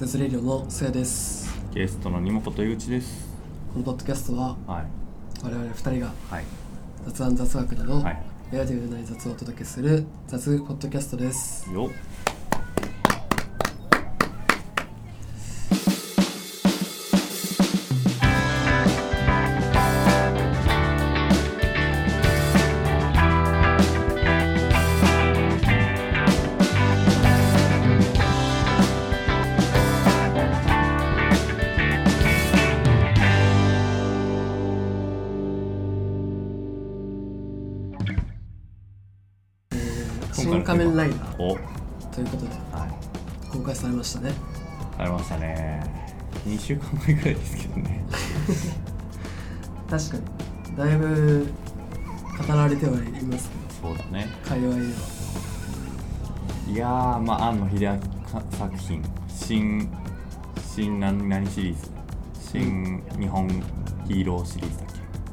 絶レディオのせやですゲストのにもことゆうちです。このポッドキャストははい。我々二人がはい。雑談雑学など、はい。レアで売れない雑をお届けする雑ポッドキャストですよ。えされましたねありましたね。二週間前ぐらいですけどね。確かにだいぶ語られてはいますけそうだね。ど界隈ではいやー、まあ、庵野秀明作品。新。新何何シリーズ？新日本ヒーローシリーズだっ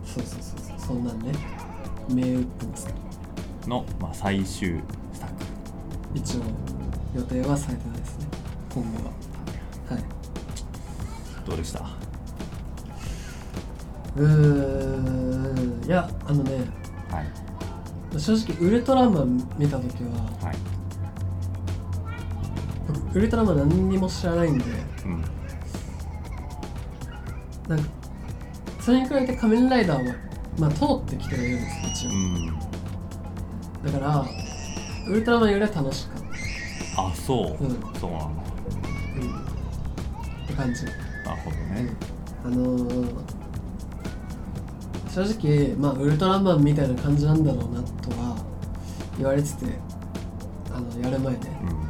そうそうそうそうそんなんね銘打ってますけどけの、まあ、最終作。一応予定はされてない今後ははいどうでした？うーんいやあのねはい。正直ウルトラマン見た時ははい。僕ウルトラマン何にも知らないんでうん。なんかそれに比べて仮面ライダーはまあ通ってきてはいるんです一う応、ん。だからウルトラマンよりは楽しかっあ、そう。うんそうなんだ。感じ、なるほどね。あのー、正直まあウルトラマンみたいな感じなんだろうなとは言われててあのやる前ね。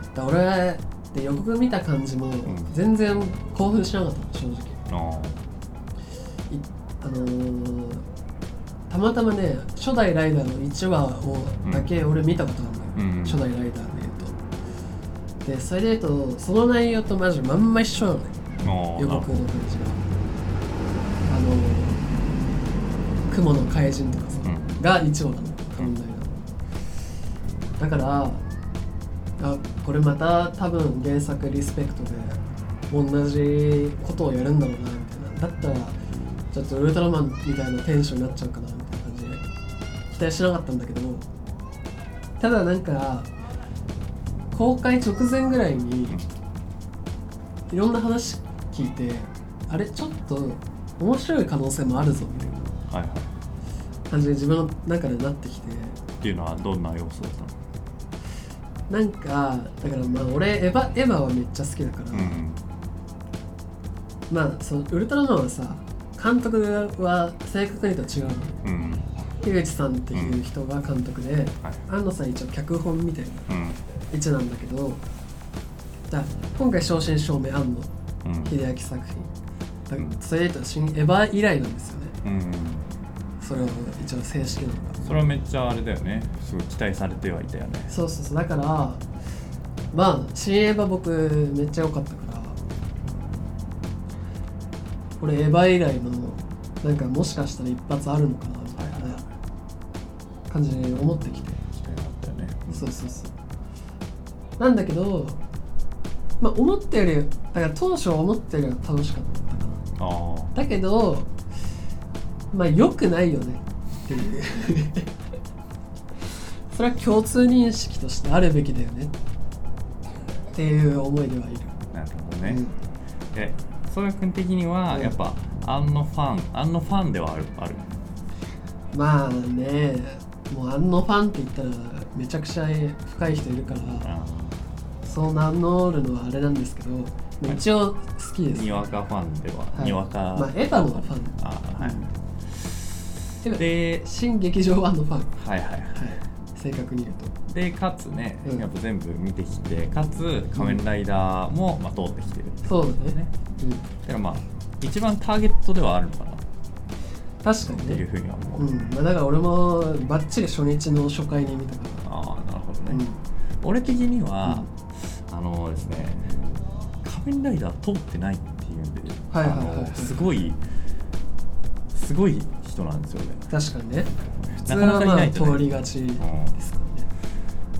うん。だ俺で予告見た感じもん。全然興奮しなかったの正直。あいあのーたまたまね初代ライダーの1話をだけ俺見たことあるのよ、うん。初代ライダーで言うと。でそれで言うとその内容とマジまんま一緒なのね。予告の感じが。あのー雲の怪人とかさ、うん。が1話なの仮面ライダーだからあこれまた多分原作リスペクトで同じことをやるんだろうなみたいな。だったらちょっとウルトラマンみたいなテンションになっちゃうかなみたいな感じで期待しなかったんだけどただなんか公開直前ぐらいにいろんな話聞いてあれちょっと面白い可能性もあるぞみたいな。感じで自分の中でなってきて。っていうのはどんな要素だったの？なんかだからまあ俺エヴァエヴァはめっちゃ好きだから、うん。まあそのウルトラマンはさ監督は正確にと違うの。うん。樋口さんっていう人が監督で、はい。安野さん一応脚本みたいなうん。位置なんだけどじゃあ今回正真正銘安野。うん秀明作品。それで言うと新エヴァ以来なんですよね。うん。それを一応正式なのがそれはめっちゃあれだよね。すごい期待されてはいたよね。そうそうそう。だからまあ新エヴァ僕めっちゃ良かったからこれエヴァ以来のなんかもしかしたら一発あるのかなみたいなね感じで思ってきて。期待だったよね。そうそうそう。なんだけどまあ思ったよりだから当初思ったよりは楽しかったかな。だけどまあ良くないよね。っていう。それは共通認識としてあるべきだよね。っていう思いではいる、なるほどね、うん。え曽谷君的にはうん。やっぱあんのファンあんのファンではあるある？まあねもうあのファンって言ったらめちゃくちゃ深い人いるから。あそう名乗るのはあれなんですけどまあ一応好きです、にわかファンでは、はい。にわかまあエヴァのファン。あはい、でで新劇場版のファン、はい、はいはい。はい。正確に言うと。でかつね、うん。やっぱ全部見てきてかつ仮面ライダーも、まあ、通ってきてるってそうだね。ね。うん、だからまあ一番ターゲットではあるのかな？っ確かにね。ていうふうには思う、うん。まあ、だから俺もバッチリ初日の初回に見たから。ああなるほどね、うん。俺的には、あのですね仮面ライダー通ってないっていうんで、はいはいはい。はいあのすごいすごい人なんですよね。確かにね。普通なかなかいはまあないとね。通りがちですからね、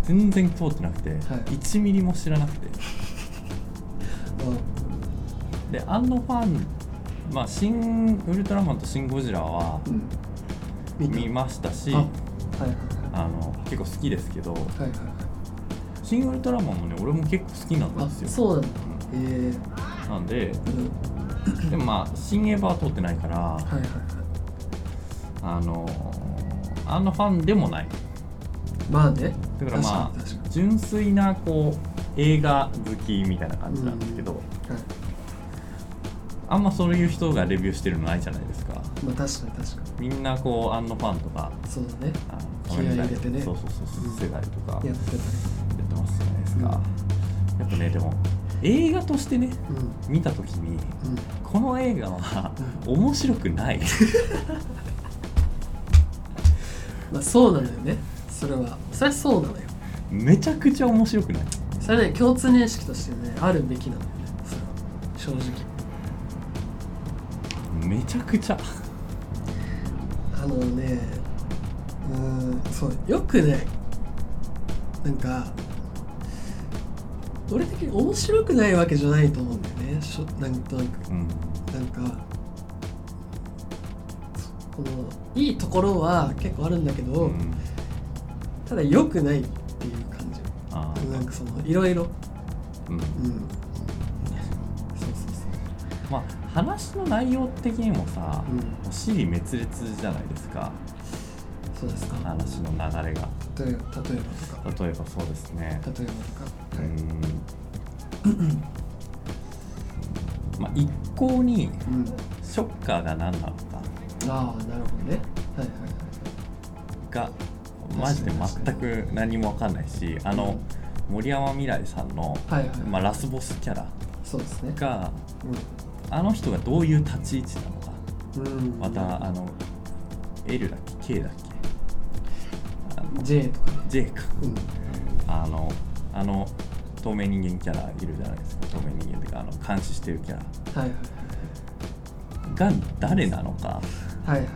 全然通ってなくて、はい。1ミリも知らなくて。まあでアンのファンまあ新ウルトラマンとシン・ゴジラはうん。見ましたしあはいはい。あの結構好きですけどはいはいはいシン・ウルトラマンもね俺も結構好きなんあですよ。そうなんだ。ええ。なんでうん。でもまあ新エヴァは通ってないからはいはいはい。あのあのファンでもない。まあね。だからまあ純粋なこう映画好きみたいな感じなんですけど、にはい。あんまそういう人がレビューしてるのないじゃないですか。まあ確かに確かみんなこうあんのファンとかにそうだね。あの気合い入れてね。そうそうそうそううん。世代とか。ややってたりってますじゃないですか、やっぱねでも映画としてねうん。見た時にうん。この映画は面白くない。まあそうなのよね。それは。それはそうなのよ。めちゃくちゃ面白くない？それはね共通認識としてねあるべきなのよね。それは。正直。めちゃくちゃ。あのねうーんそう。よくねなんか俺的に面白くないわけじゃないと思うんだよね。しょなんとなく。うん。なんかこのいいところは結構あるんだけど、うん。ただ良くないっていう感じ。あなんかそのいろいろ。ーうん。うん。そうそうそまあ話の内容的にもさ、ううん。もう尻滅裂じゃないですか。そうですか。話の流れが。例えば例えばとか。例えばそうですね。例えばとかまあ一向にうん。ショッカーが何なのか。ああなるほどね。はいはいがマジで全く何も分かんないしあの森山未来さんの、はいはいはい。まあ、ラスボスキャラそうですね。があの人がどういう立ち位置なのか。うん、うん、またあの L だっけ？K だっけ？J とかね。J か。うん。あのあの透明人間キャラいるじゃないですか。透明人間っていうかあの監視してるキャラ。はいはいが誰なのか。はいはいはいは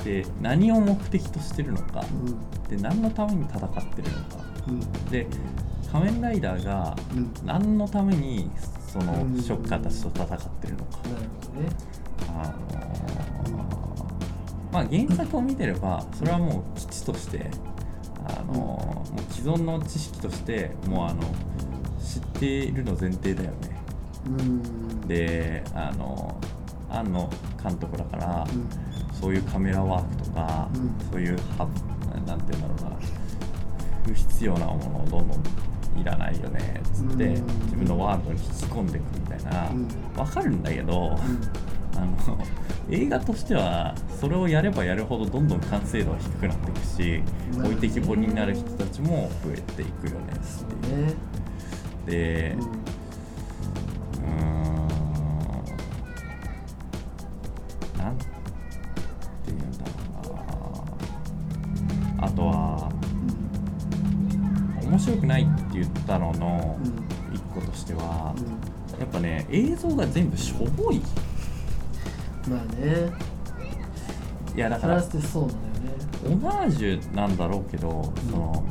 い。で何を目的としてるのか。うん。で何のために戦ってるのか。うん。で仮面ライダーがうん。何のためにそのうん。ショッカーたちと戦ってるのか、ね。あのーまあ原作を見てればそれはもう基地として、あのーもう既存の知識としてもうあの知っているの前提だよね。うん。であの庵野監督だから、うん。そういうカメラワークとか、うん。そういうはなんて言うんだろうな不必要なものをどんどんいらないよねっつって、うん。自分のワールドに引き込んでいくみたいな、うん。わかるんだけど、あの映画としてはそれをやればやるほどどんどん完成度は低くなっていくし、まあ置いてきぼりになる人たちも増えていくよねっていう。ねで、うんうーんなんて言うんだろうな。あとは面白くないって言ったののうん。一個としてはうん。やっぱね映像が全部しょぼいまあね。いやだからそうなんだよね。オマージュなんだろうけど、その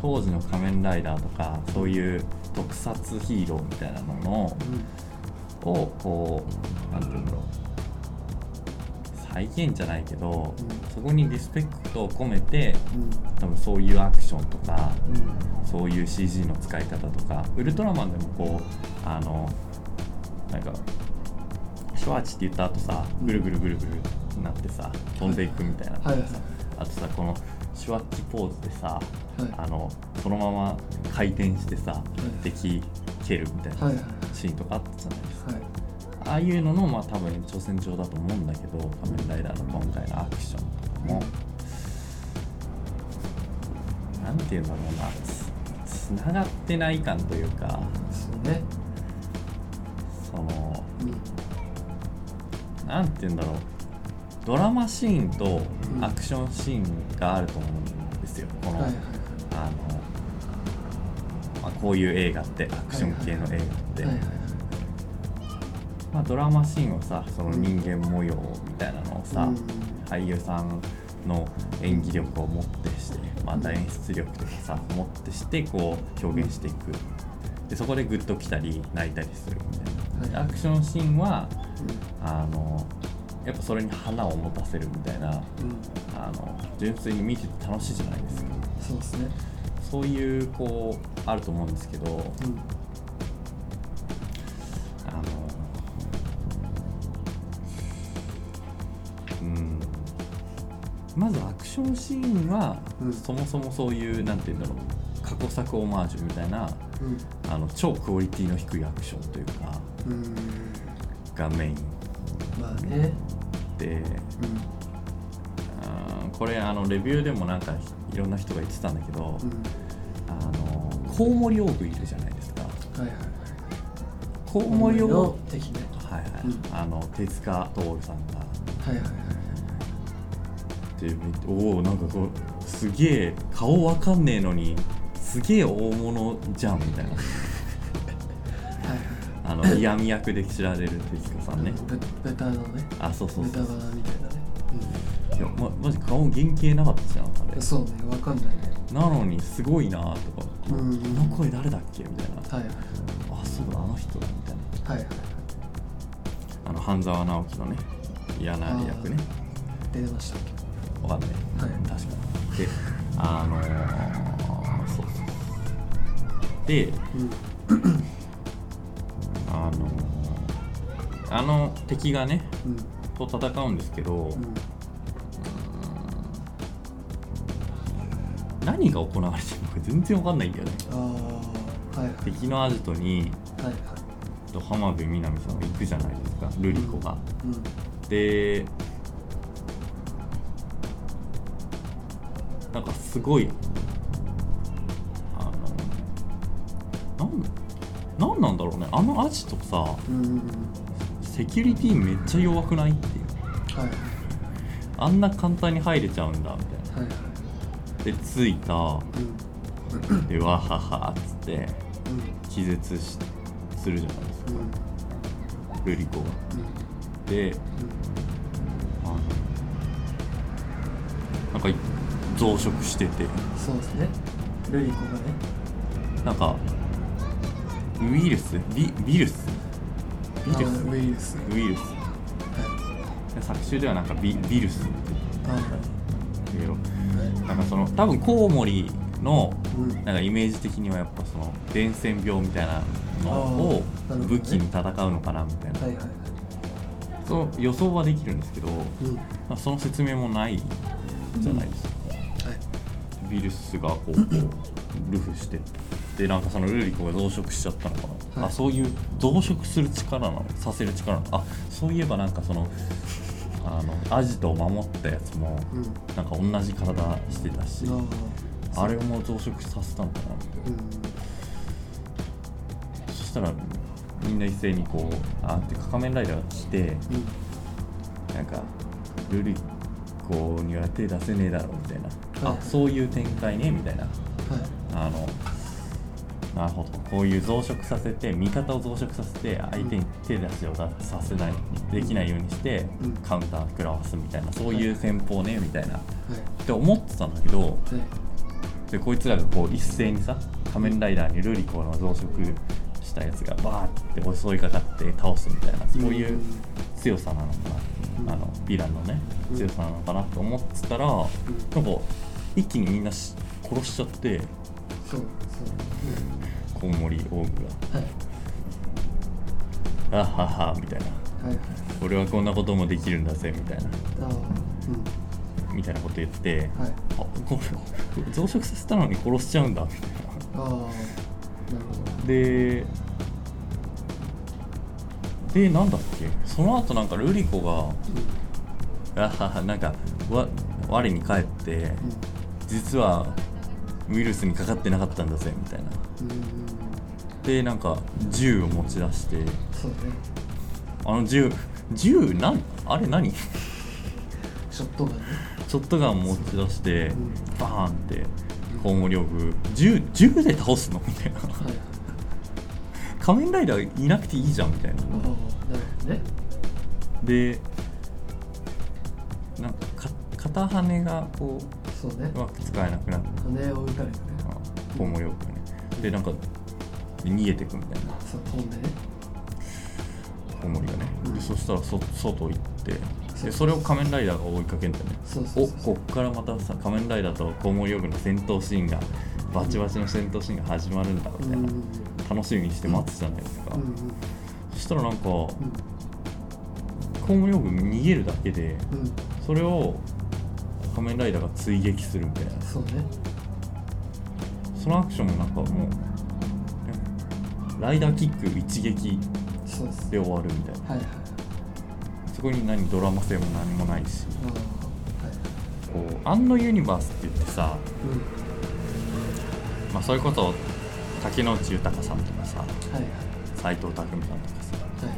当時の仮面ライダーとかそういう特撮ヒーローみたいなののをこうなんていうんだろう。再現じゃないけど、うんそこにリスペクトを込めてうん。多分そういうアクションとかうん。そういう CG の使い方とかウルトラマンでもこうあのなんかシュワーチって言った後さうんぐるぐるぐるぐるなってさ飛んでいくみたいな、はい。はい。あとさこのシュワッチポーズでさ、はい。あのそのまま回転してさ、い。敵蹴るみたいなシーンとかあったじゃないですか、はい。ああいうののまあ多分延長線上だと思うんだけど仮面ライダーの今回のアクションとかも、なんていうんだろうな。つつながってない感というか。そうねうんなんていうんだろう。ドラマシーンとうん。アクションシーンがあると思うんですよ、この、はいはいあの、まあ、こういう映画ってアクション系の映画って、はいはいまあ、ドラマシーンをさその人間模様みたいなのをさ、うん。俳優さんの演技力をもってしてまた演出力とかさもってしてこう表現していく。でそこでグッときたり泣いたりするみたいな、はいアクションシーンはうあのやっぱそれに花を持たせるみたいなんうん。あの純粋に見てて楽しいじゃないですか。そうですね。そういうこうあると思うんですけどうん。あのうん。まずアクションシーンは、うん。そもそもそういうなんて言うんだろう過去作オマージュみたいなうん。あの超クオリティの低いアクションというかうんがメインまあね。でうん。あーこれあのレビューでもなんかいろんな人が言ってたんだけど、うん。あのコウモリオーグいるじゃないですか。はいはいはい。コウモリオーグの敵ね。はいはい、うん。あの手塚徹さんが。はいはいはいでおおなんかこうすげえ顔わかんねえのにすげえ大物じゃんみたいなの嫌味役で知られる手塚さんね。ぶ豚のね。あそうそうそう。豚バラみたいなね。いやまマジ顔原型なかったじゃんあれ。うんそうねわかんないね。なのにすごいなとか、うん。この声誰だっけみたいな。はいはいあそうだあの人だみたいな。はいはいはい。あの半沢直樹のね嫌な役ね。出てましたっけ？わかんない、はい。確かに。であのー、そうそう。でうんあのーあの敵がねうん。と戦うんですけど、うん。何が行われてるのか全然わかんないんだよね。はいはい。敵のアジトにはいはい。と浜辺美波さんが行くじゃないですかルリ子が、うん。でなんかすごいなんなんだろうね。あのアジトさセキュリティめっちゃ弱くないっていう。はいあんな簡単に入れちゃうんだみたいはいはい。なで着いたうん。でわははっつってうん気絶しするじゃないですか。うん。ルリ子が。うん。であのなんか増殖してて。そうですね。ルリコがね。なんかウイルス？ビビルス？ビルス？ウイルス。ウイルス。はい。作中ではなんかビビルス。ってあ言うけどなんかその多分コウモリのうん。なんかイメージ的にはやっぱその伝染病みたいなのを武器に戦うのかなみたいな、その予想はできるんですけど、うん。まあその説明もないじゃないですか、はい。ウイルスがこうこうルフしてでなんかそのルリコが増殖しちゃったのかな、はい。あそういう増殖する力なの？させる力なの？あそういえばなんかそのあのアジトを守ったやつもうん。なんか同じ体してたしあれも増殖させたのかなうん。そしたらみんな一斉にこうあってか仮面ライダーが来てうん。なんかルリコには手出せねえだろみたいな、はいあそういう展開ねみたいな。はい。あのなるほど。こういう増殖させて味方を増殖させて相手に手出しをさせないできないようにしてうん。カウンター食らわすみたいなそういう戦法ねみたいな。っはい。て思ってたんだけどはい。でこいつらがこう一斉にさ仮面ライダーにルリコの増殖したやつがバーって襲いかかって倒すみたいなそういう強さなのかうん。なあのヴィランのねうん。強さなのかなと思ってたらなんか一気にみんなし殺しちゃってそうそう。コウモリオーグはい。が「あはは」みたいな。はいはい「俺はこんなこともできるんだぜ」みたいな。ああみたいなこと言ってうんはい「あこれ増殖させたのに殺しちゃうんだ」みたいな。ああなるほど。ででなんだっけ？その後なんかルリコが「あはは」なんかわ我に返って実はウイルスにかかってなかったんだぜみたいな。でなんか銃を持ち出して。そうね。あの銃銃なんあれ何？ショットガンね。ショットガン持ち出してうん。バーンってコウモリをぐ銃銃で倒すの？みたいな。はいはい。仮面ライダーいなくていいじゃんみたいな。なるほどね。でなんかか片羽がこそうね。ううまく使えなくなって羽を打たれてね。コウモリをぐね。でなんかで逃げてくみたいな。そう飛んでね。コウモリがね、うん。でそしたらそ外行って。でそれを仮面ライダーが追いかけんだよね。そうそうそうおこっからまたさ仮面ライダーとコウモリオグの戦闘シーンがバチバチの戦闘シーンが始まるんだみたいな、うん楽しみにして待つじゃないですか、うんうんそしたらなんかコうん。ウモリオグ逃げるだけでうん。それを仮面ライダーが追撃するみたいな。そうね。そのアクションもなんかもうねライダーキック一撃で終わるみたいな。はいはいそこに何ドラマ性も何もないし。ああはいこうアンドユニバースって言ってさ、うん。まあ、それこそ竹野内豊さんとかさはいはい。斎藤工さんとかさはい。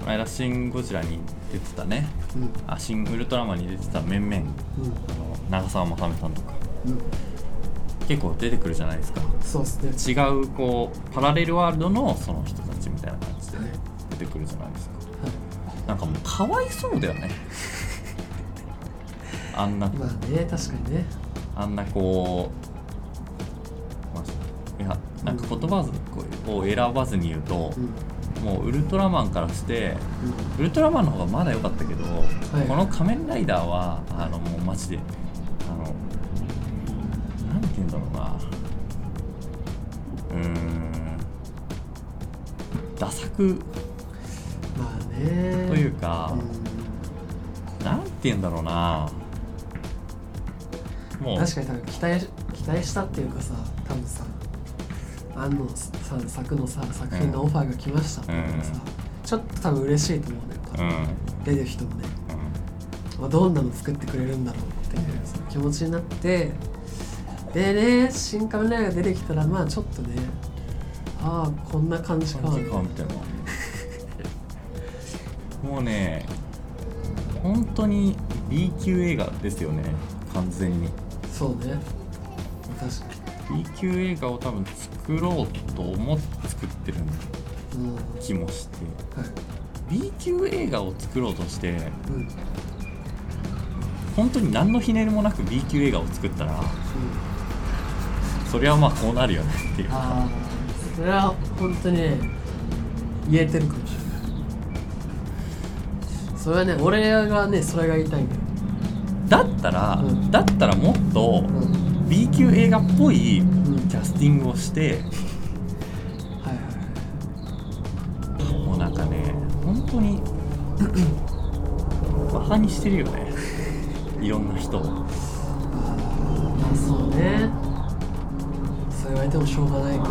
この間「シン・ゴジラ」に出てたね。うん。あシン・ウルトラマンに出てた面々。うん。あの長澤まさみさんとか。うん。結構出てくるじゃないですか。そうですね。違うこうパラレルワールドのその人たちみたいな感じではい。出てくるじゃないですか。はい。なんかもうかわいそうだよね。あんなまあね確かにね。あんなこう、まあ、いやなんか言葉を選ばずに言うとう、んもうウルトラマンからしてうん。ウルトラマンの方がまだ良かったけど、い。この仮面ライダーはあのもうマジであのなんて言うんだろうな。うーん。ダ作まあね。というかうん。なんて言うんだろうな。もう確かに多分期待し期待したっていうかさ多分さあのさ作のさ作品のオファーが来ましたって言ったらさ、ちょっと多分嬉しいと思うん。だよ出てる人もね、うん。まあ、どんなの作ってくれるんだろうっていうさ気持ちになってでね新仮面ライダーが出てきたらまあちょっとねああこんな感じかみたいな。もうね本当に B 級映画ですよね完全に。そうね。確か B 級映画を多分作ろうと思って作ってる気もして。い。B 級映画を作ろうとしてうん。うん本当に何のひねりもなく B 級映画を作ったらそりゃまあこうなるよねっていう。ああそれは本当にね言えてるかもしれない。それはね俺がねそれが言いたいんだよ。だったら、うん。だったらもっとうん B 級映画っぽいうん。キャスティングをしてはいはいはい。もうなんかね本当に バカにしてるよね。いろんな人を。あそうね。そう言われてもしょうがない。か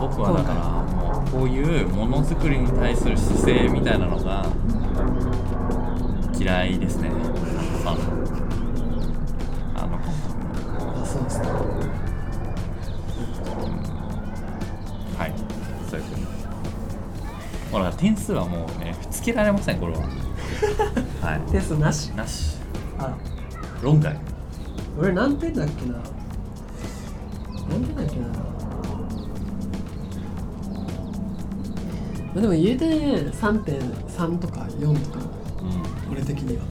僕はだからもうこういうものづくりに対する姿勢みたいなのが嫌いですねあのあ点数はもうねつけられませんこれは。はい。テストなし？なし。あ。ら論外。俺何点だっけな？何点だっけな？まあでも言えてね3.3とか4とかう俺的には。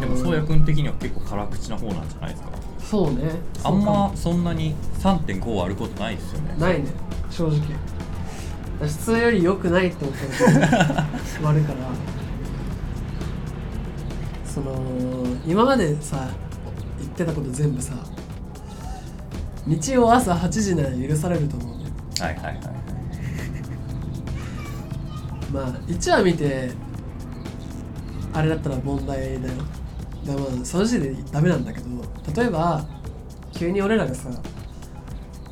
でも宗谷君的には結構辛口な方なんじゃないですか？そうね。あんまそんなに3.5割ることないですよね。ないね正直。普通より良くないって思ったら 悪いから。その今までさ言ってたこと全部さ日曜朝8時なら許されると思うね。はいはいはいまあ1話見てあれだったら問題だよ。でもその時点でダメなんだけど例えば急に俺らがさ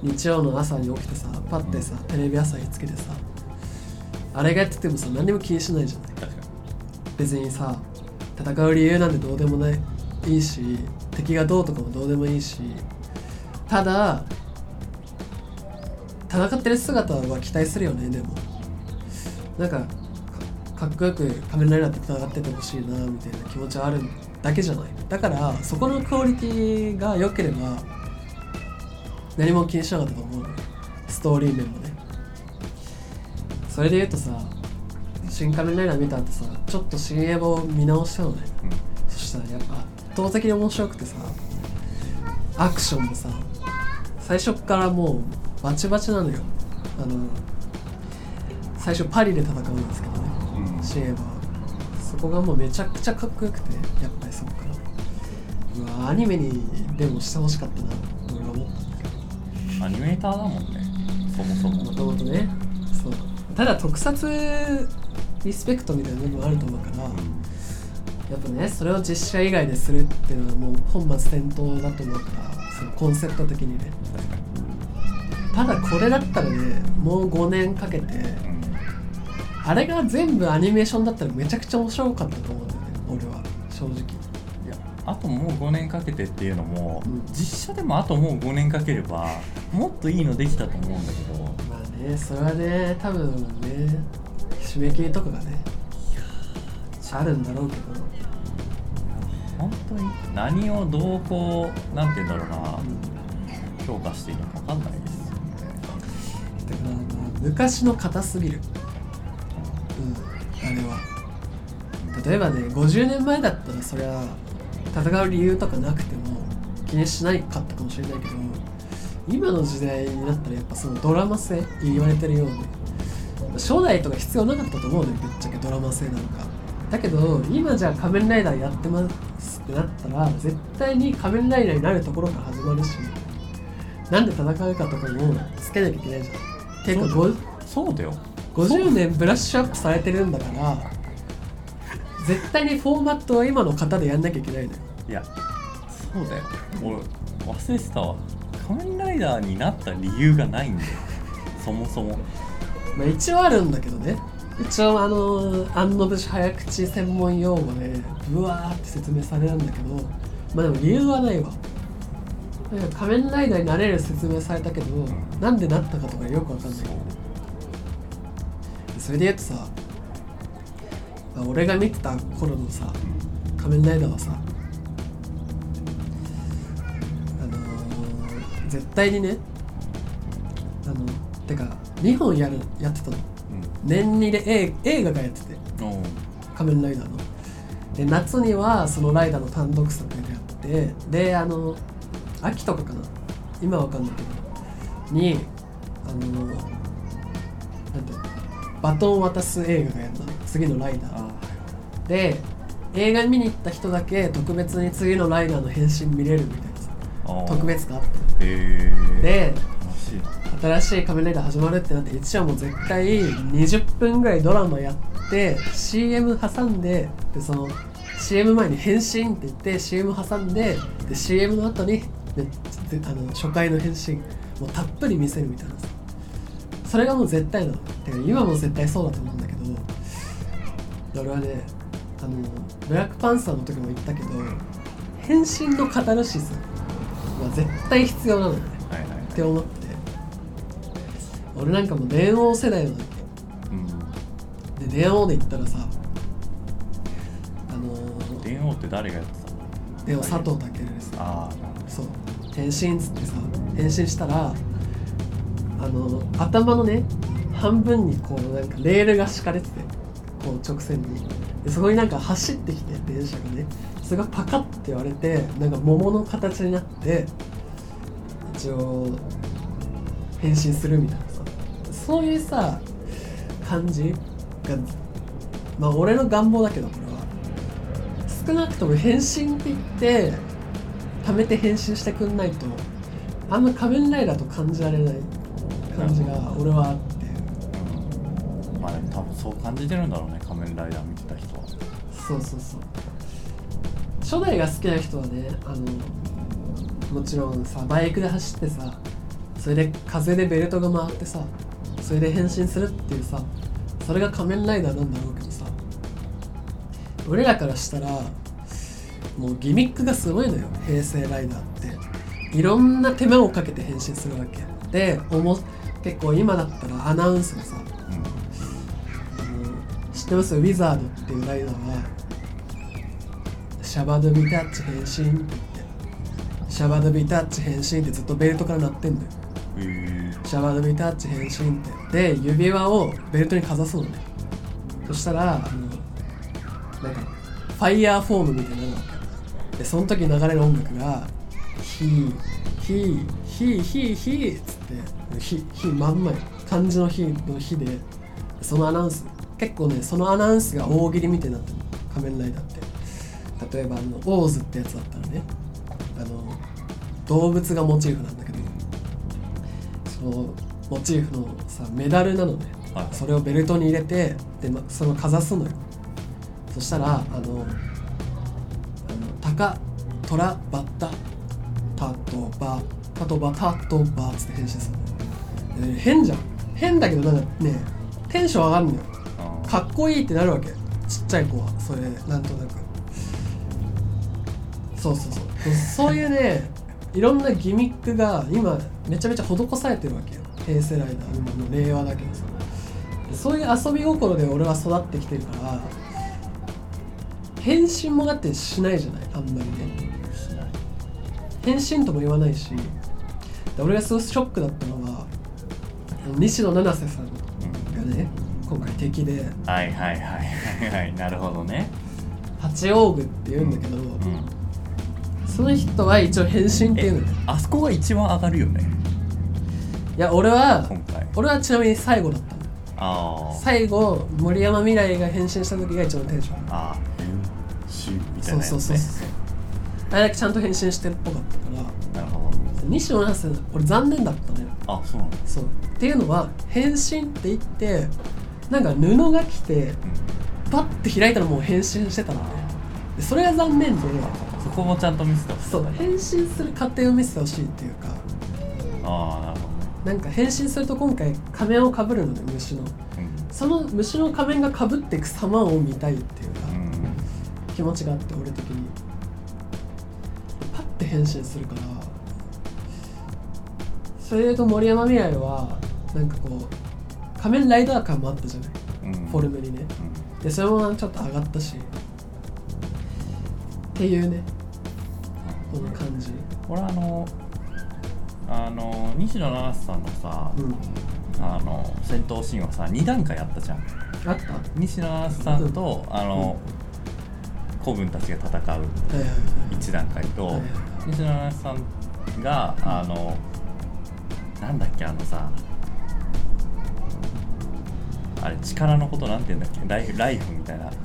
日曜の朝に起きてさパッてさテレビ朝日つけてさあれがやっててもさ何にも気にしないじゃない別にさ戦う理由なんてどうでもないいいし敵がどうとかもどうでもいいしただ戦ってる姿は期待するよねでも。なんかかかっこよく仮面ライダーと戦っててほしいなみたいな気持ちはあるだけじゃない。だからそこのクオリティが良ければ何も気にしなかったと思うのよストーリー面もね。それで言うとさ新仮面ライダー見た後さちょっと新エヴァを見直したのね。に、うん。そしたらやっぱ圧倒的に面白くてさアクションもさ最初からもうバチバチなのよ。あの最初パリで戦うんですけどね、うん。シエバは。そこがもうめちゃくちゃかっこよくてやっぱりそこから。うわアニメにでもしてほしかったなアニメーターだもんね。そもそも。もともとね。そう。ただ特撮リスペクトみたいな部分あると思うから、やっぱねそれを実写以外でするっていうのはもう本末転倒だと思うからそのコンセプト的にね。ただこれだったらねもう5年かけてうん。あれが全部アニメーションだったらめちゃくちゃ面白かったと思うんだよね俺は。正直あともう5年かけてっていうのも、うん。実写でもあともう5年かければもっといいのできたと思うんだけど。まあねそれはね多分ね締め切りとかがねあるんだろうけど。本当に何をどうこうなんて言うんだろうな。うん評価していいのか分かんないです。よねだからまあ昔の硬すぎる。うんあれは。例えばね50年前だったらそりゃ戦う理由とかなくても気にしないかったかもしれないけど今の時代になったらやっぱそのドラマ性言われてるように初代とか必要なかったと思うねぶっちゃけドラマ性なのか。だけど今じゃあ仮面ライダーやってますってなったら絶対に仮面ライダーになるところから始まるしなんで戦うかとかもつけなきゃいけないじゃん。ていうかごそうだよ。50年ブラッシュアップされてるんだから絶対にフォーマットは今の型でやんなきゃいけないのよ。いやそうだよ。俺忘れてたわ。仮面ライダーになった理由がないんだよ。そもそも。まあ一応あるんだけどね。一応あの安野節早口専門用語でブワーって説明されるんだけどまあでも理由はないわ。仮面ライダーになれる説明されたけどなんでなったかとかよくわかんない。それで言うとさ、まあ俺が見てた頃のさ仮面ライダーはさあのー絶対にねあのてか2本やるやってたの。年2で映映画がやってて。仮面ライダーの。で夏にはそのライダーの単独作がやってであの秋とかかな。今はわかんないけど。にあのなんていうの？バトンを渡す映画がやった。の次のライダー。あで映画見に行った人だけ特別に次のライダーの変身見れるみたいな特別感あっへえたで新しい仮面ライダー始まるってなって一応もう絶対20分ぐらいドラマやって CM 挟んででその CM 前に変身って言って CM 挟んでで CM の後にでであの初回の変身もうたっぷり見せるみたいなさそれがもう絶対なのてか今も絶対そうだと思うんだけど俺はねあのブラックパンサーの時も言ったけど変身のカタルシスは絶対必要なのよね。はいはいって思って。俺なんかもう電王世代なわうん。けで電王で言ったらさあのー、電王って誰がやってたの？電王佐藤健ですああそう。変身っつってさ変身したらあの頭のね半分にこうなんかレールが敷かれててこう直線に。でそこになんか走ってきて電車がね。それがパカッて割れてなんか桃の形になって一応変身するみたいなさ。そういうさ感じがまあ俺の願望だけどこれは。少なくとも変身って言って貯めて変身してくんないとあんま仮面ライダーと感じられない。感じが俺はあって。まあでも多分そう感じてるんだろうね仮面ライダー見てた人は。そうそうそう。初代が好きな人はねあのもちろんさバイクで走ってさそれで風でベルトが回ってさそれで変身するっていうさそれが仮面ライダーなんだろうけどさ俺らからしたらもうギミックがすごいのよ平成ライダーって。いろんな手間をかけて変身するわけ。でおも結構今だったらアナウンスがさうん。知ってます？ウィザードっていうライダーはシャバドビタッチ変身って言ってシャバドビタッチ変身ってずっとベルトから鳴ってんだよ。へえシャバドビタッチ変身って。で指輪をベルトにかざすのね。そしたらあのなんかファイヤーフォームみたいになるわけ。でその時流れる音楽が「ヒーヒひひひひっつって。ひひまんまよ漢字のひのひでそのアナウンス。結構ねそのアナウンスが大喜利みたいになってる。の仮面ライダーって。例えばあのオーズってやつだったらね。あの動物がモチーフなんだけど。そのモチーフのさメダルなのね、はい。それをベルトに入れてで、ま、そのかざすのよ。そしたらあのあのタカトラバッタタトバタトバタトバっつって変身するの。で変じゃん。変だけどなんかねテンション上がるのよ。かっこいいってなるわけ。ちっちゃい子は。それなんとなく。そうそうそう。そういうね いろんなギミックが今めちゃめちゃ施されてるわけよ。平成ライダー今の令和だけどさ。そういう遊び心で俺は育ってきてるから変身もだってしないじゃない。あんまりね変身とも言わないしで俺がすごいショックだったのは西野七瀬さんがね今回敵ではいはいはいはいはいなるほどね。八王具って言うんだけど、うんその人は一応変身っていうのねあそこが一番上がるよね。いや俺は今回。俺はちなみに最後だったの。あー。最後森山未来が変身した時が一番テンションあー変身みたいなね。そうそうそうそうあれだけちゃんと変身してるっぽかったからなるほど。西野七瀬俺残念だったのよ。あそうなんだ。そう。っていうのは変身って言ってなんか布が来てパッて開いたらもう変身してたのね。でそれが残念でそこもちゃんと見せてほしいそう変身する過程を見せてほしいっていうかああなるほどね。なんか変身すると今回仮面をかぶるので虫の。うん。その虫の仮面がかぶっていく様を見たいっていうか、うん。気持ちがあって俺的変身するから。それで言うと森山未来はなんかこう仮面ライダー感もあったじゃない？うん。フォルムにね。うん。でそれもちょっと上がったし。っていうね。この感じ。俺あのあの西野七瀬さんのさ、うん。あの戦闘シーンはさ2段階あったじゃん。あった？は西野七瀬さんと、あの子分たちが戦ういはいはい。1段階と、はいはい西野七瀬さんがあのなんだっけあのさあれ力のことなんて言うんだっけ？ライフライフみたいな。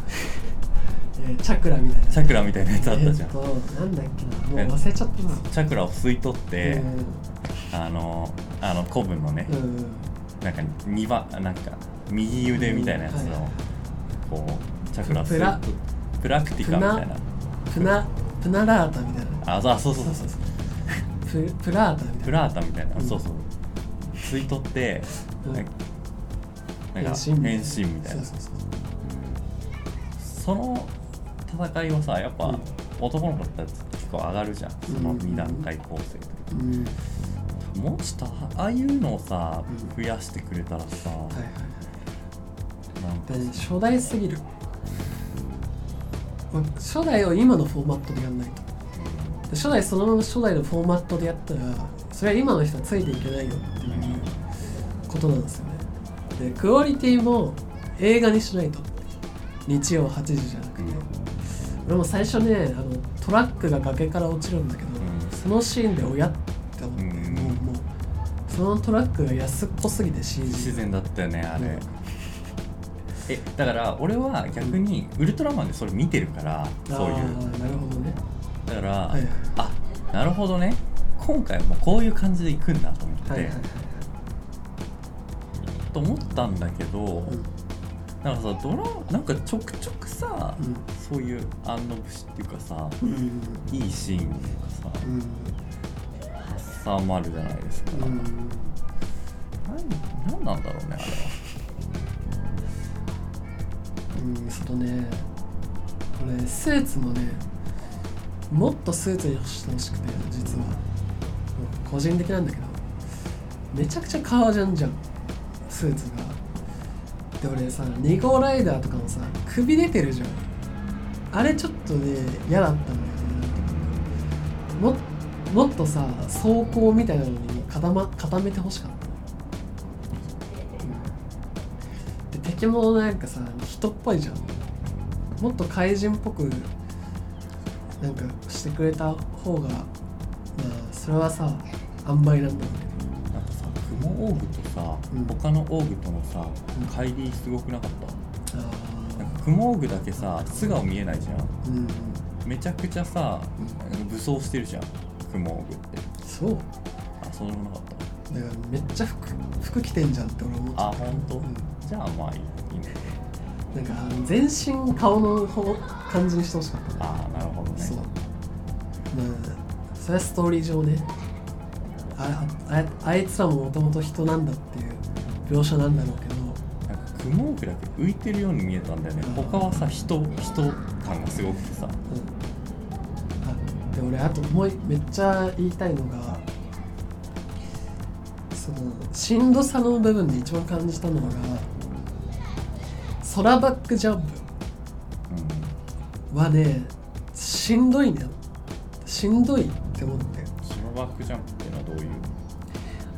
えーチャクラみたいな。チャクラみたいなやつあったじゃん、えっとなんだっけな？もう忘れちゃったな。チャクラを吸い取って、うん。あのあの古文のね、うん。なんか2番なんか右腕みたいなやつうんはい。のこうチャクラを吸プラ。いプラクティカみたいな。プナプナラータみたいなあそうそうそうそう。そうププラータみたいな。プラータみたいな、うん。そうそう。吸い取って、うん。なんか変身みたいな。その戦いはさやっぱ、うん。男の子たち結構上がるじゃん。そのうん。2段階構成で、うん。もうちょっとああいうのをさうん。増やしてくれたらさ、はいはい初代すぎる。初代を今のフォーマットでやんないと。で初代そのまま初代のフォーマットでやったらそれは今の人はついていけないよっていうことなんですよね。でクオリティも映画にしないと。日曜8時じゃなくて。俺も最初ねあのトラックが崖から落ちるんだけど、ん。そのシーンで親って思って、うん。もうもうそのトラックが安っぽすぎて CG 自然だったよねあれ、うん。えだから俺は逆にウルトラマンでそれ見てるから、そういう。なるほどね。だから、はいはい。あなるほどね。今回もこういう感じでいくんだと思って、はいはいはいと思ったんだけど、うん。なんかさドラなんかちょくちょくさ、うん。そういう安の節っていうかさうんいいシーンとかさうん挟まるじゃないですか、うんなん、なんだろうねあれは。うんそのね。これスーツもねもっとスーツにしてほしくて実は。個人的なんだけどめちゃくちゃ革ジャンじゃんスーツが。で俺さ2号ライダーとかもさ首出てるじゃん。あれちょっとね嫌だったんだよね。ももっとさ走行みたいなのに固,、ま、固めてほしかった。うん。で敵もなんかさ人っぽいじゃん。もっと怪人っぽくなんかしてくれた方がまあそれはさ塩梅なんだろうなんかさ雲オーグとさ、うん。他のオーグとのさうん。乖離すごくなかった？けどなんか雲オーグだけさ素顔見えないじゃん。うんめちゃくちゃさ武装してるじゃん雲オーグって。そう。だかあそうでもなかった？らめっちゃ服服着てんじゃんって俺思っちゃあう本当、うん。じゃあまあいい。ね なんか全身顔の方感じにしてほしかった。ああなるほどね。そう。まあそれはストーリー上ね。ああああいつらももともと人なんだっていう描写なんだろうけど。なんか雲オーグだけ浮いてるように見えたんだよね。他はさ人人感がすごくてさ。うん。あで俺あともうめっちゃ言いたいのがそのしんどさの部分で一番感じたのが空バックジャンプはねしんどいねしんどいって思って。バックジャンプっていうのはどういう？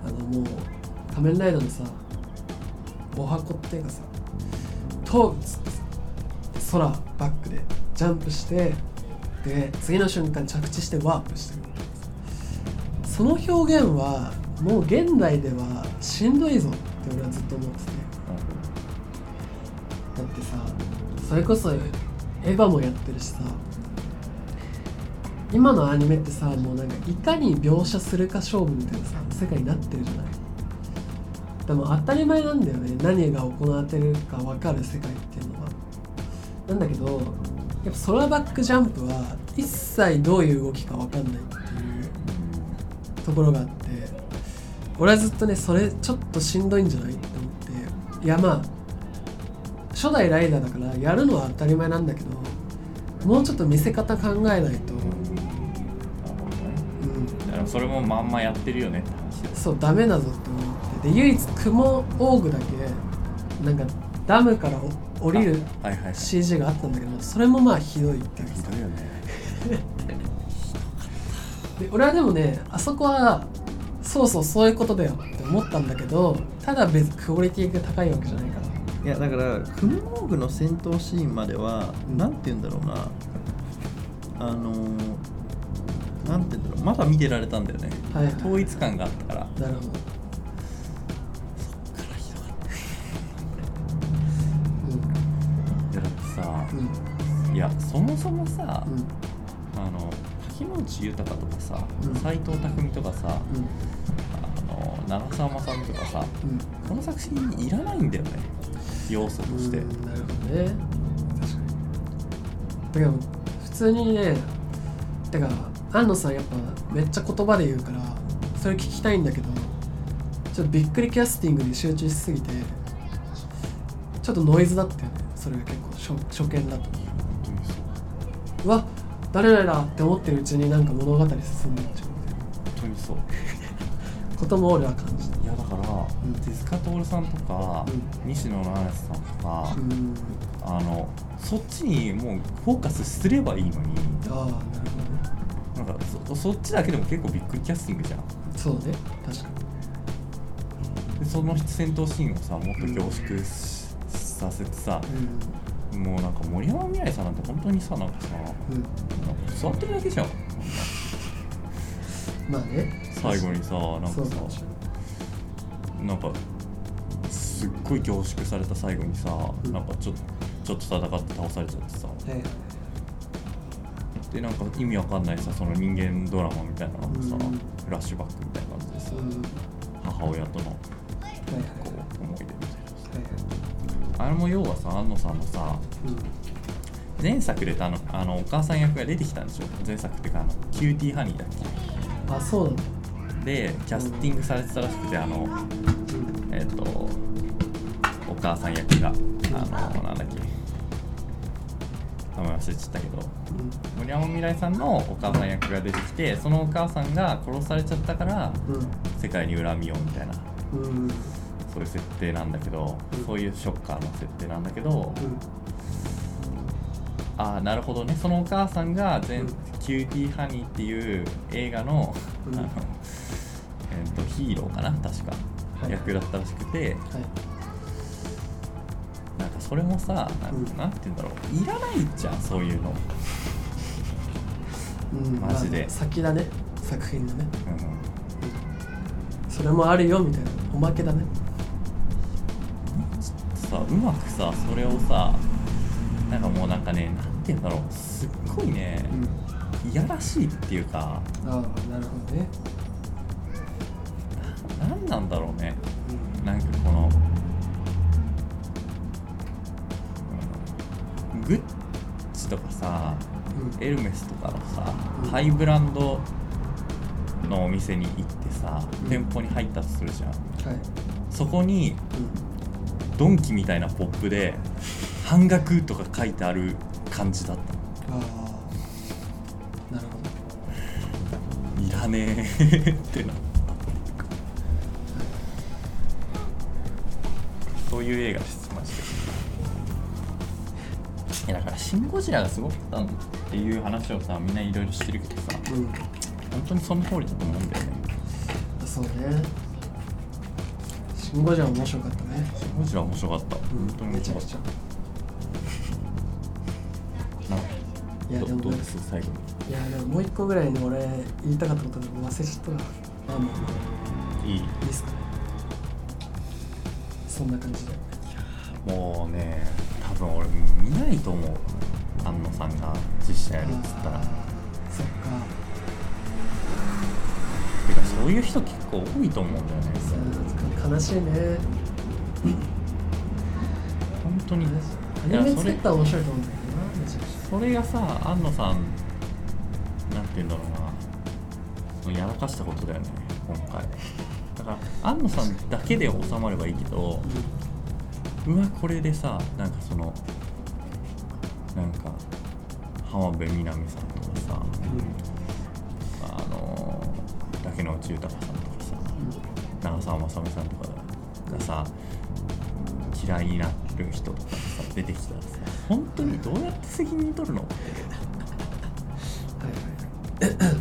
あのもう仮面ライダーのさお箱っていうかさと空バックでジャンプしてで次の瞬間着地してワープしてるその表現はもう現代ではしんどいぞって俺はずっと思ってて。だってさそれこそエヴァもやってるしさ。今のアニメってさもうなんかいかに描写するか勝負みたいなさ世界になってるじゃない。でも当たり前なんだよね。何が行われてるか分かる世界っていうのは。なんだけどやっぱ空バックジャンプは一切どういう動きか分かんないっていうところがあって俺はずっとねそれちょっとしんどいんじゃないって思って。いやまあ初代ライダーだからやるのは当たり前なんだけどもうちょっと見せ方考えないと、うん、だからそれもまんまやってるよねって話そうダメだぞって思って。で唯一雲オーグだけなんかダムからお降りる CG があったんだけどそれもまあひどいってひどいよね。で俺はでもねあそこはそうそうそういうことだよって思ったんだけどただ別クオリティが高いわけじゃないいやだからクムモーグの戦闘シーンまでは、うんなんて言うんだろうな。あのー、なんて言うんだろう。まだ見てられたんだよね。はいはい。統一感があったから。なるほど。いやだってさうん。うんいやそもそもさ、うん。あの滝之内豊とかさうん。斎、藤工とかさうん。あの長澤まさみとかさうん。この作品いらないんだよね要素として、うんなるほどね。確かにだけど普通にねてか安野さんやっぱめっちゃ言葉で言うからそれ聞きたいんだけどちょっとびっくりキャスティングに集中しすぎてちょっとノイズだったよね。それが結構初初見だと。うう。わ誰々だって思ってるうちになんか物語進んでいっちゃう本当にそう。ことも俺は感じ手塚徹さんとか、う西野七瀬さんとか、うん。あのそっちにもうフォーカスすればいいのにああなるほどね。なんかそそっちだけでも結構びっくりキャスティングじゃん。そうね。確かに。でその戦闘シーンをさもっと凝縮しさせてさ、うもうなんか森山未來さんなんて本当にさなんかさなんか座ってるだけじゃん。まあね。最後にさなんかさなんかすっごい凝縮された最後にさ、うん。なんかちょちょっと戦って倒されちゃってさ。はい。はいでなんか意味わかんないさその人間ドラマみたいなのがさ、うん。フラッシュバックみたいな感じでさ、うん。はい母親とのこはい。う思い出みたいはいはい。なあれも要はさ庵野さんのさうん。前作であのあのお母さん役が出てきたんでしょ？前作っていうかあのキューティーハニーだっあそう。だけでキャスティングされてたらしくてあのえっ、とお母さん役があのなんだっけ名前忘れちゃったけど森山未来さんのお母さん役が出てきてそのお母さんが殺されちゃったからうん。世界に恨みをみたいなうん。うんそういう設定なんだけど、うん。そういうショッカーの設定なんだけど、うん。ああなるほどね。そのお母さんが前、うん。キューティーハニーっていう映画の,、うん。あのえー、とヒーローかな確か、はい役だったらしくてはい。なんかそれもさなん,、うん。なんて言うんだろう。いらないじゃんそういうの、うんマジで。まあ先だね。作品のね。うん。それもあるよみたいな。おまけだね。さうまくさそれをさなんかもうなんかねなんて言うんだろう。すっごいね、いやらしいっていうか。ああなるほどね、何なんだろうね。うん。なんかこの、うんグッチとかさうん。エルメスとかのさ、うん。ハイブランドのお店に行ってさ、うん。店舗に入ったとするじゃん。はい、そこにうん、ドンキみたいなポップで半額とか書いてある感じだった。ああなるほど。いらねえってなそういう映画ですマジでいやだから「シン・ゴジラ」がすごかったっていう話をさみんないろいろしてるけどさうん。本当にその通りだと思うんだよね。そうね。シン・ゴジラ面白かったね。シン・ゴジラ面白かった。本当に面白かっめちゃくちゃ。たなんかいやでもどどうです？最後。にいやでももう一個ぐらいね俺言いたかったことが忘れちゃったな。まあまあまあ。いい。いいっすかねそんな感じで。もうね多分俺見ないと思う。安野さんが実写やるっつったら。そっか。てかそういう人結構多いと思うんだよね。そう悲しいね。本当に。アニメ作それったら面白いと思うんだけどなめちゃくちそれがさ安野さんなんて言うんだろうな。やらかしたことだよね今回。だから安野さんだけで収まればいいけどうわこれでさなんかそのなんか浜辺美波さんとかさあの竹野内豊さんとかさ長澤まさみさんとかがさ嫌いになる人とかさ出てきたらさ本当にどうやって責任取るのってはいはい。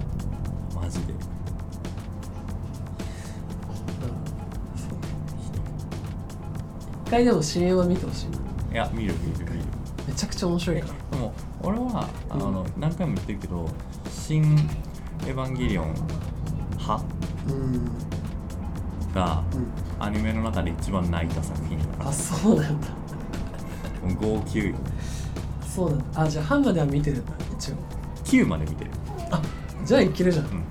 回でも CM は見てほしいな。いや見る見る見る。めちゃくちゃ面白いから。でも俺はあの、う何回も言ってるけど「新エヴァンゲリオン」派うん。がうん。アニメの中で一番泣いた作品だから。あそうなんだ。もう号泣そうなんだ。あじゃあ半までは見てるんだ一応。9まで見てる、あじゃあいけるじゃん、うん、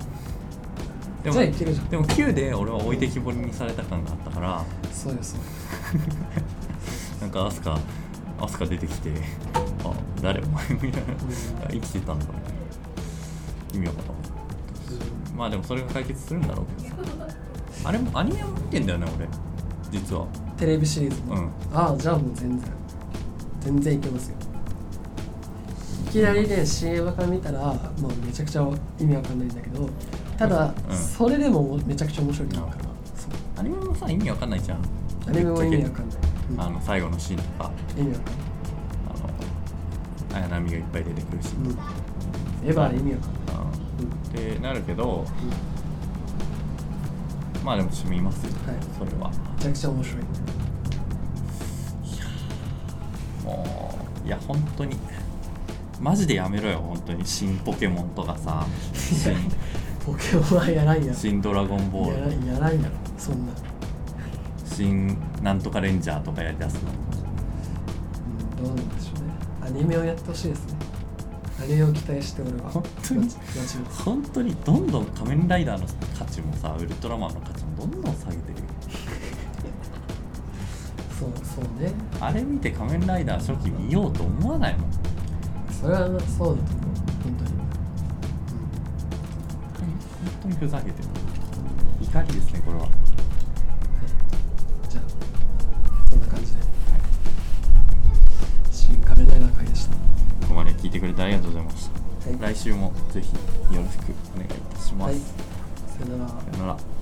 でじゃあいけるじゃん。でも9で俺は置いてきぼりにされた感があったから。そうよそうよ なんかアスカアスカ出てきてあ誰お前みたいな。あ生きてたんだ。意味わかんなかった。まあでもそれが解決するんだろうけど。さあれもアニメも見てんだよね俺。実は。テレビシリーズ。も、うん。ああじゃあもう全然。全然いけますよ。いきなりね CM から見たらもうめちゃくちゃ意味わかんないんだけどただ、うん。それでもめちゃくちゃ面白いと思うから。アニメもさ意味わかんないじゃんアニメも意味わかんない、うんあの最後のシーンとか。意味わかんないあの綾波がいっぱい出てくるシーン。とか、うん、エヴァは意味わかんない、あうん。ってなるけどまあでも私見ますよ、はい。それは。めちゃくちゃ面白い。もういや本当に。マジでやめろよ本当に。新ポケモンとかさ。新ポケモンはやらんやろ。新ドラゴンボやらールんやらんやろ。そんな、新なんとかレンジャーとかやりだすの？うん、どうなんでしょうね。アニメをやってほしいですね。アニメを期待して俺は本当に？本当にどんどん仮面ライダーの価値もさウルトラマンの価値もどんどん下げてるよ。そうそうね。あれ見て仮面ライダー初期見ようと思わないもん。それはそうだと思う。本当に、本当にふざけてる。怒りですねこれは来週もぜひよろしくお願いいたします、はい。さよなら。さよなら